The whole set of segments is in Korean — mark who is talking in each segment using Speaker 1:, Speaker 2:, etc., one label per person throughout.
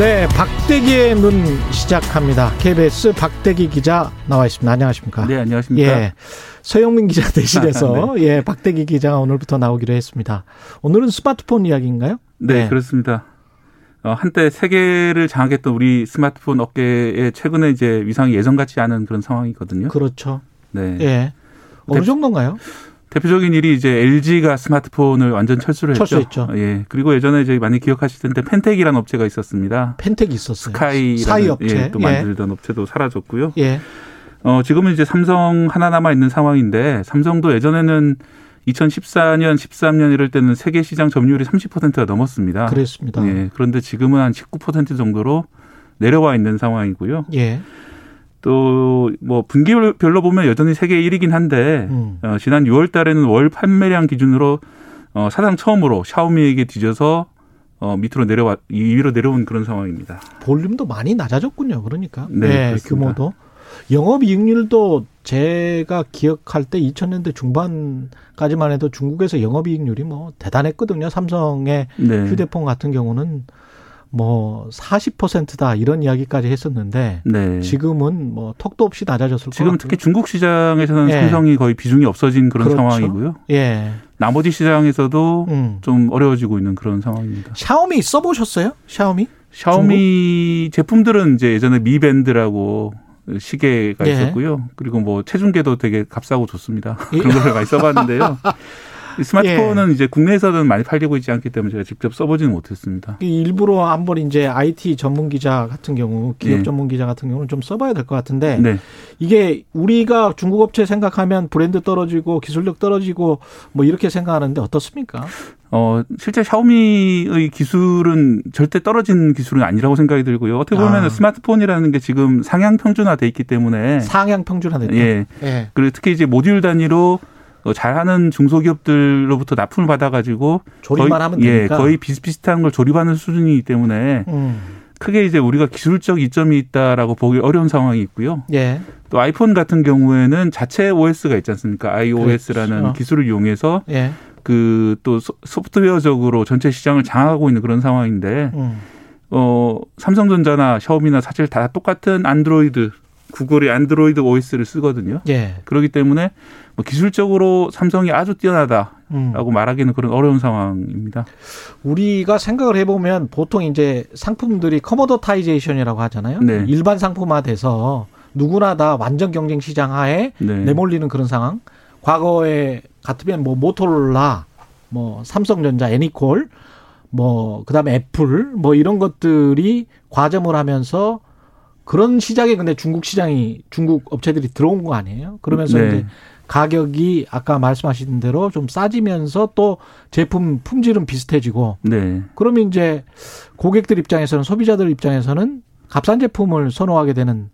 Speaker 1: 네, 박대기의 눈 시작합니다. KBS 박대기 기자 나와 있습니다. 안녕하십니까?
Speaker 2: 네, 안녕하십니까?
Speaker 1: 예. 서영민 기자 대신해서 네. 예, 박대기 기자가 오늘부터 나오기로 했습니다. 오늘은 스마트폰 이야기인가요?
Speaker 2: 네, 네. 그렇습니다. 어, 한때 세계를 장악했던 우리 스마트폰 업계에 최근에 이제 위상이 예전 같지 않은 그런 상황이거든요.
Speaker 1: 그렇죠. 네. 예. 어느 정도인가요?
Speaker 2: 대표적인 일이 이제 LG가 스마트폰을 완전 철수를 했죠.
Speaker 1: 철수했죠.
Speaker 2: 예. 그리고 예전에 이제 많이 기억하실 텐데 펜텍이라는 업체가 있었습니다.
Speaker 1: 펜텍 있었어요.
Speaker 2: 스카이라는
Speaker 1: 업체.
Speaker 2: 예, 또 만들던 예. 업체도 사라졌고요.
Speaker 1: 예.
Speaker 2: 어, 지금은 이제 삼성 하나 남아 있는 상황인데 삼성도 예전에는 2014년, 13년 이럴 때는 세계 시장 점유율이 30%가 넘었습니다.
Speaker 1: 그랬습니다.
Speaker 2: 예. 그런데 지금은 한 19% 정도로 내려와 있는 상황이고요.
Speaker 1: 예.
Speaker 2: 또 뭐 분기별로 보면 여전히 세계 1위긴 한데 음. 어, 지난 6월 달에는 월 판매량 기준으로 어, 사상 처음으로 샤오미에게 뒤져서 어, 밑으로 내려와 2위로 내려온 그런 상황입니다.
Speaker 1: 볼륨도 많이 낮아졌군요. 그러니까 네, 네 규모도 영업이익률도 제가 기억할 때 2000년대 중반까지만 해도 중국에서 영업이익률이 뭐 대단했거든요. 삼성의 네. 휴대폰 같은 경우는 뭐 40%다 이런 이야기까지 했었는데 네. 지금은 뭐 턱도 없이 낮아졌을
Speaker 2: 지금 특히 중국 시장에서는 예. 삼성이 거의 비중이 없어진 그런 그렇죠. 상황이고요.
Speaker 1: 예.
Speaker 2: 나머지 시장에서도 음. 좀 어려워지고 있는 그런 상황입니다.
Speaker 1: 샤오미 써보셨어요? 샤오미?
Speaker 2: 샤오미 중국? 제품들은 이제 예전에 미 밴드라고 시계가 예. 있었고요. 그리고 뭐 체중계도 되게 값싸고 좋습니다. 예. 그런 걸 많이 써봤는데요. 스마트폰은 예. 이제 국내에서는 많이 팔리고 있지 않기 때문에 제가 직접 써보지는 못했습니다.
Speaker 1: 일부러 한번 이제 IT 전문 기자 같은 경우, 기업 네. 전문 기자 같은 경우는 좀 써봐야 될 것 같은데 네. 이게 우리가 중국 업체 생각하면 브랜드 떨어지고 기술력 떨어지고 뭐 이렇게 생각하는데 어떻습니까?
Speaker 2: 어, 실제 샤오미의 기술은 절대 떨어진 기술은 아니라고 생각이 들고요. 어떻게 보면 아. 스마트폰이라는 게 지금 상향 평준화돼 있기 때문에
Speaker 1: 상향 평준화됐다.
Speaker 2: 예. 예. 그리고 특히 이제 모듈 단위로 어, 잘하는 중소기업들로부터 납품을 받아가지고
Speaker 1: 조립만
Speaker 2: 거의,
Speaker 1: 하면 되니까
Speaker 2: 예, 거의 비슷비슷한 걸 조립하는 수준이기 때문에 음. 크게 이제 우리가 기술적 이점이 있다라고 보기 어려운 상황이 있고요.
Speaker 1: 예.
Speaker 2: 또 아이폰 같은 경우에는 자체 OS가 있지 않습니까? iOS라는 그렇죠. 기술을 이용해서
Speaker 1: 예.
Speaker 2: 그또 소프트웨어적으로 전체 시장을 장악하고 있는 그런 상황인데 음. 어 삼성전자나 샤오미나 사실 다 똑같은 안드로이드 구글이 안드로이드 OS를 쓰거든요.
Speaker 1: 예.
Speaker 2: 그렇기 때문에 뭐 기술적으로 삼성이 아주 뛰어나다라고 음. 말하기는 그런 어려운 상황입니다.
Speaker 1: 우리가 생각을 해보면 보통 이제 상품들이 commoditization이라고 하잖아요. 네. 일반 상품화돼서 누구나 다 완전 경쟁 시장 하에 네. 내몰리는 그런 상황. 과거에 같으면 뭐 모토로라, 뭐 삼성전자, 애니콜, 뭐 그다음에 애플, 뭐 이런 것들이 과점을 하면서 그런 시장에 근데 중국 시장이 중국 업체들이 들어온 거 아니에요? 그러면서 네. 이제 가격이 아까 말씀하신 대로 좀 싸지면서 또 제품 품질은 비슷해지고
Speaker 2: 네.
Speaker 1: 그러면 이제 고객들 입장에서는 소비자들 입장에서는 값싼 제품을 선호하게 되는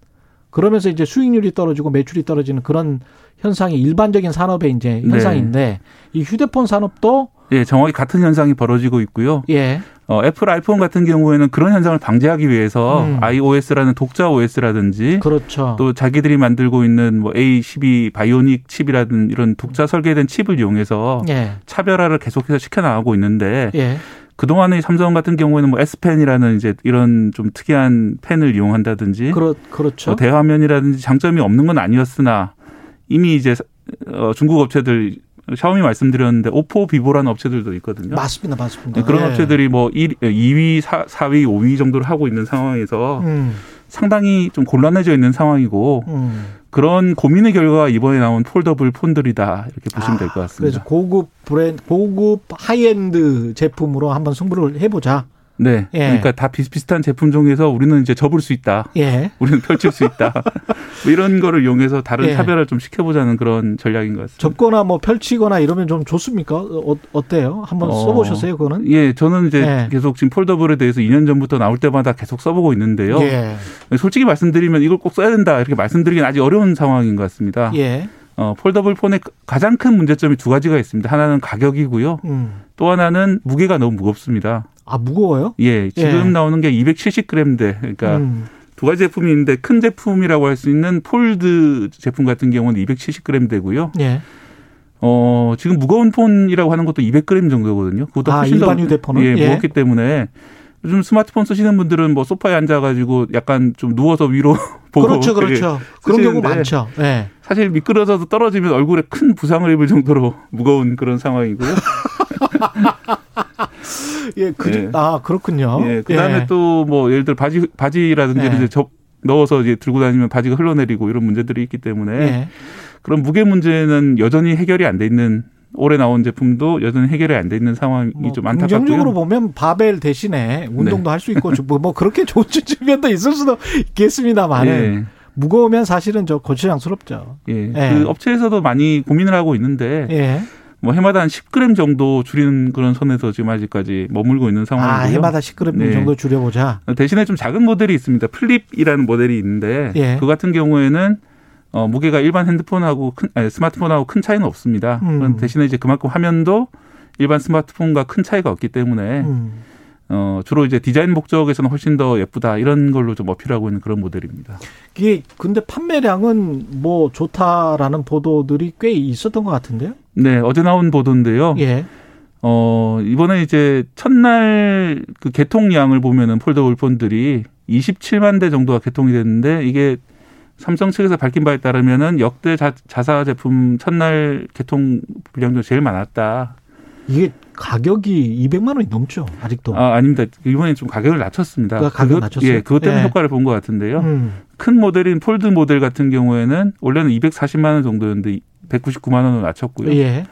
Speaker 1: 그러면서 이제 수익률이 떨어지고 매출이 떨어지는 그런 현상이 일반적인 산업의 이제 네. 현상인데 네. 이 휴대폰 산업도
Speaker 2: 예, 정확히 같은 현상이 벌어지고 있고요.
Speaker 1: 예.
Speaker 2: 어, 애플 아이폰 같은 경우에는 그런 현상을 방지하기 위해서 음. iOS라는 독자 OS라든지
Speaker 1: 그렇죠.
Speaker 2: 또 자기들이 만들고 있는 뭐 A12 바이오닉 칩이라든 이런 독자 설계된 칩을 이용해서
Speaker 1: 예.
Speaker 2: 차별화를 계속해서 시켜 나가고 있는데
Speaker 1: 예.
Speaker 2: 그동안의 삼성 같은 경우에는 뭐 S펜이라는 이제 이런 좀 특이한 펜을 이용한다든지
Speaker 1: 그렇, 그렇죠.
Speaker 2: 뭐 대화면이라든지 장점이 없는 건 아니었으나 이미 이제 어, 중국 업체들 샤오미 말씀드렸는데 오포 비보라는 업체들도 있거든요.
Speaker 1: 맞습니다, 맞습니다.
Speaker 2: 그런 네. 업체들이 뭐 1, 2위, 4, 4위, 5위 정도를 하고 있는 상황에서 음. 상당히 좀 곤란해져 있는 상황이고 음. 그런 고민의 결과가 이번에 나온 폴더블 폰들이다 이렇게 보시면 아, 될것 같습니다.
Speaker 1: 그래서 고급 브랜드, 고급 하이엔드 제품으로 한번 승부를 해보자.
Speaker 2: 네. 예. 그러니까 다 비슷비슷한 제품 중에서 우리는 이제 접을 수 있다. 예. 우리는 펼칠 수 있다. 뭐 이런 거를 이용해서 다른 예. 차별을 좀 시켜보자는 그런 전략인 것 같습니다.
Speaker 1: 접거나 뭐 펼치거나 이러면 좀 좋습니까? 어, 어때요? 한번 어, 써보셨어요, 그거는?
Speaker 2: 예, 저는 이제 예. 계속 지금 foldable에 대해서 2년 전부터 나올 때마다 계속 써보고 있는데요. 예. 솔직히 말씀드리면 이걸 꼭 써야 된다 이렇게 말씀드리긴 아직 어려운 상황인 것 같습니다. 예. 어, foldable 폰의 가장 큰 문제점이 두 가지가 있습니다. 하나는 가격이고요. 음. 또 하나는 무게가 너무 무겁습니다.
Speaker 1: 아 무거워요?
Speaker 2: 예, 지금 예. 나오는 게 270g대. 그러니까 음. 두 가지 제품이 있는데 큰 제품이라고 할 수 있는 폴드 제품 같은 경우는 270g대고요. 예. 어, 지금 무거운 폰이라고 하는 것도 200g 정도거든요. 그것도
Speaker 1: 아, 훨씬 일반 더 휴대폰은?
Speaker 2: 예, 예, 무겁기 때문에 요즘 스마트폰 쓰시는 분들은 뭐 소파에 앉아가지고 약간 좀 누워서 위로 보고
Speaker 1: 그렇죠, 그렇죠. 그런 경우 많죠. 네.
Speaker 2: 사실 미끄러져서 떨어지면 얼굴에 큰 부상을 입을 정도로 무거운 그런 상황이고요.
Speaker 1: 예, 그, 예. 아 그렇군요.
Speaker 2: 예, 그다음에 예. 또뭐 예를 들어 바지 바지라든지 예. 이제 접 넣어서 이제 들고 다니면 바지가 흘러내리고 이런 문제들이 있기 때문에 예. 그런 무게 문제는 여전히 해결이 안 돼 있는 올해 나온 제품도 여전히 해결이 안 돼 있는 상황이 뭐 좀 안타깝고요.
Speaker 1: 긍정적으로 보면 바벨 대신에 운동도 네. 할수 있고 뭐, 뭐 그렇게 좋은 측면도 있을 수도 있겠습니다만 예. 무거우면 사실은 저 고추장스럽죠.
Speaker 2: 예. 예. 그 업체에서도 많이 고민을 하고 있는데 예. 뭐 해마다 한 10g 정도 줄이는 그런 선에서 지금 아직까지 머물고 있는 상황이고요. 아,
Speaker 1: 해마다 10g 네. 정도 줄여보자.
Speaker 2: 대신에 좀 작은 모델이 있습니다. 플립이라는 모델이 있는데 예. 그 같은 경우에는 어, 무게가 일반 핸드폰하고 큰, 아니, 스마트폰하고 큰 차이는 없습니다. 음. 대신에 이제 그만큼 화면도 일반 스마트폰과 큰 차이가 없기 때문에 음. 어, 주로 이제 디자인 목적에서는 훨씬 더 예쁘다 이런 걸로 좀 어필하고 있는 그런 모델입니다.
Speaker 1: 이게 근데 판매량은 뭐 좋다라는 보도들이 꽤 있었던 것 같은데요?
Speaker 2: 네, 어제 나온 보도인데요. 예. 어, 이번에 이제 첫날 그 개통량을 보면은 foldable 폰들이 27만 대 정도가 개통이 됐는데 이게 삼성 측에서 밝힌 바에 따르면은 역대 자, 자사 제품 첫날 개통 분량 중 제일 많았다.
Speaker 1: 이게 가격이 200만 원이 넘죠 아직도.
Speaker 2: 아 아닙니다. 이번에 좀 가격을 낮췄습니다.
Speaker 1: 그 가격 낮췄어요.
Speaker 2: 예, 그것 때문에 예. 효과를 본 것 같은데요. 음. 큰 모델인 폴드 모델 같은 경우에는 원래는 240만 원 정도였는데 199만 원으로 낮췄고요. 예.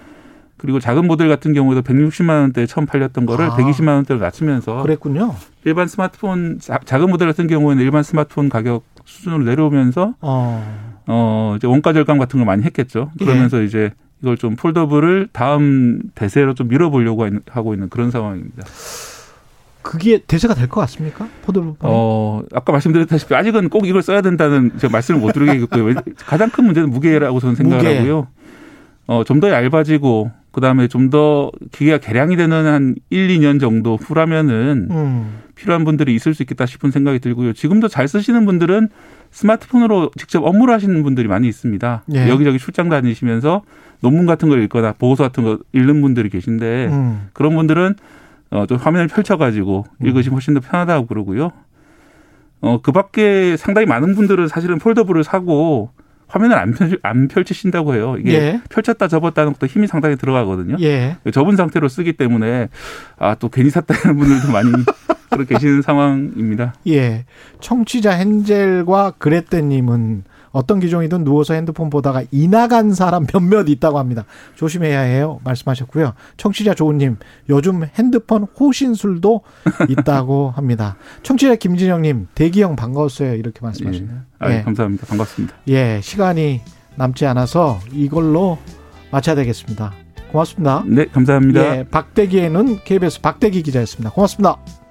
Speaker 2: 그리고 작은 모델 같은 경우에도 160만 원대에 처음 팔렸던 거를 아. 120만 원대로 낮추면서
Speaker 1: 그랬군요.
Speaker 2: 일반 스마트폰 작은 모델 같은 경우에는 일반 스마트폰 가격 수준으로 내려오면서 어, 어 이제 원가 절감 같은 걸 많이 했겠죠. 예. 그러면서 예. 이제 이걸 좀 foldable을 다음 대세로 좀 밀어보려고 하고 있는 그런 상황입니다.
Speaker 1: 그게 대세가 될 것 같습니까? foldable?
Speaker 2: 어, 아까 말씀드렸다시피 아직은 꼭 이걸 써야 된다는 제가 말씀을 못 드리겠고요. 가장 큰 문제는 무게라고 저는 생각을 무게. 하고요. 어, 좀 더 얇아지고 그다음에 좀 더 기계가 개량이 되는 한 1, 2년 정도 후라면은 음. 필요한 분들이 있을 수 있겠다 싶은 생각이 들고요. 지금도 잘 쓰시는 분들은 스마트폰으로 직접 업무를 하시는 분들이 많이 있습니다. 예. 여기저기 출장 다니시면서 논문 같은 걸 읽거나 보고서 같은 거 읽는 분들이 계신데 음. 그런 분들은 어, 좀 화면을 펼쳐가지고 음. 읽으시면 훨씬 더 편하다고 그러고요. 어, 그 밖에 상당히 많은 분들은 사실은 폴더블을 사고 화면을 안, 펼, 안 펼치신다고 해요. 이게 예. 펼쳤다 접었다는 것도 힘이 상당히 들어가거든요. 예. 접은 상태로 쓰기 때문에 아, 또 괜히 샀다는 분들도 많이 그렇게 계시는 상황입니다.
Speaker 1: 예. 청취자 헨젤과 그레떼님은 어떤 기종이든 누워서 핸드폰 보다가 이나간 사람 몇몇 있다고 합니다. 조심해야 해요. 말씀하셨고요. 청취자 조은님, 요즘 핸드폰 호신술도 있다고 합니다. 청취자 김진영님, 대기형 반가웠어요. 이렇게 말씀하시네요. 예.
Speaker 2: 아, 예. 감사합니다. 반갑습니다.
Speaker 1: 예, 시간이 남지 않아서 이걸로 마쳐야 되겠습니다. 고맙습니다.
Speaker 2: 네, 감사합니다. 예,
Speaker 1: 박대기에는 KBS 박대기 기자였습니다. 고맙습니다.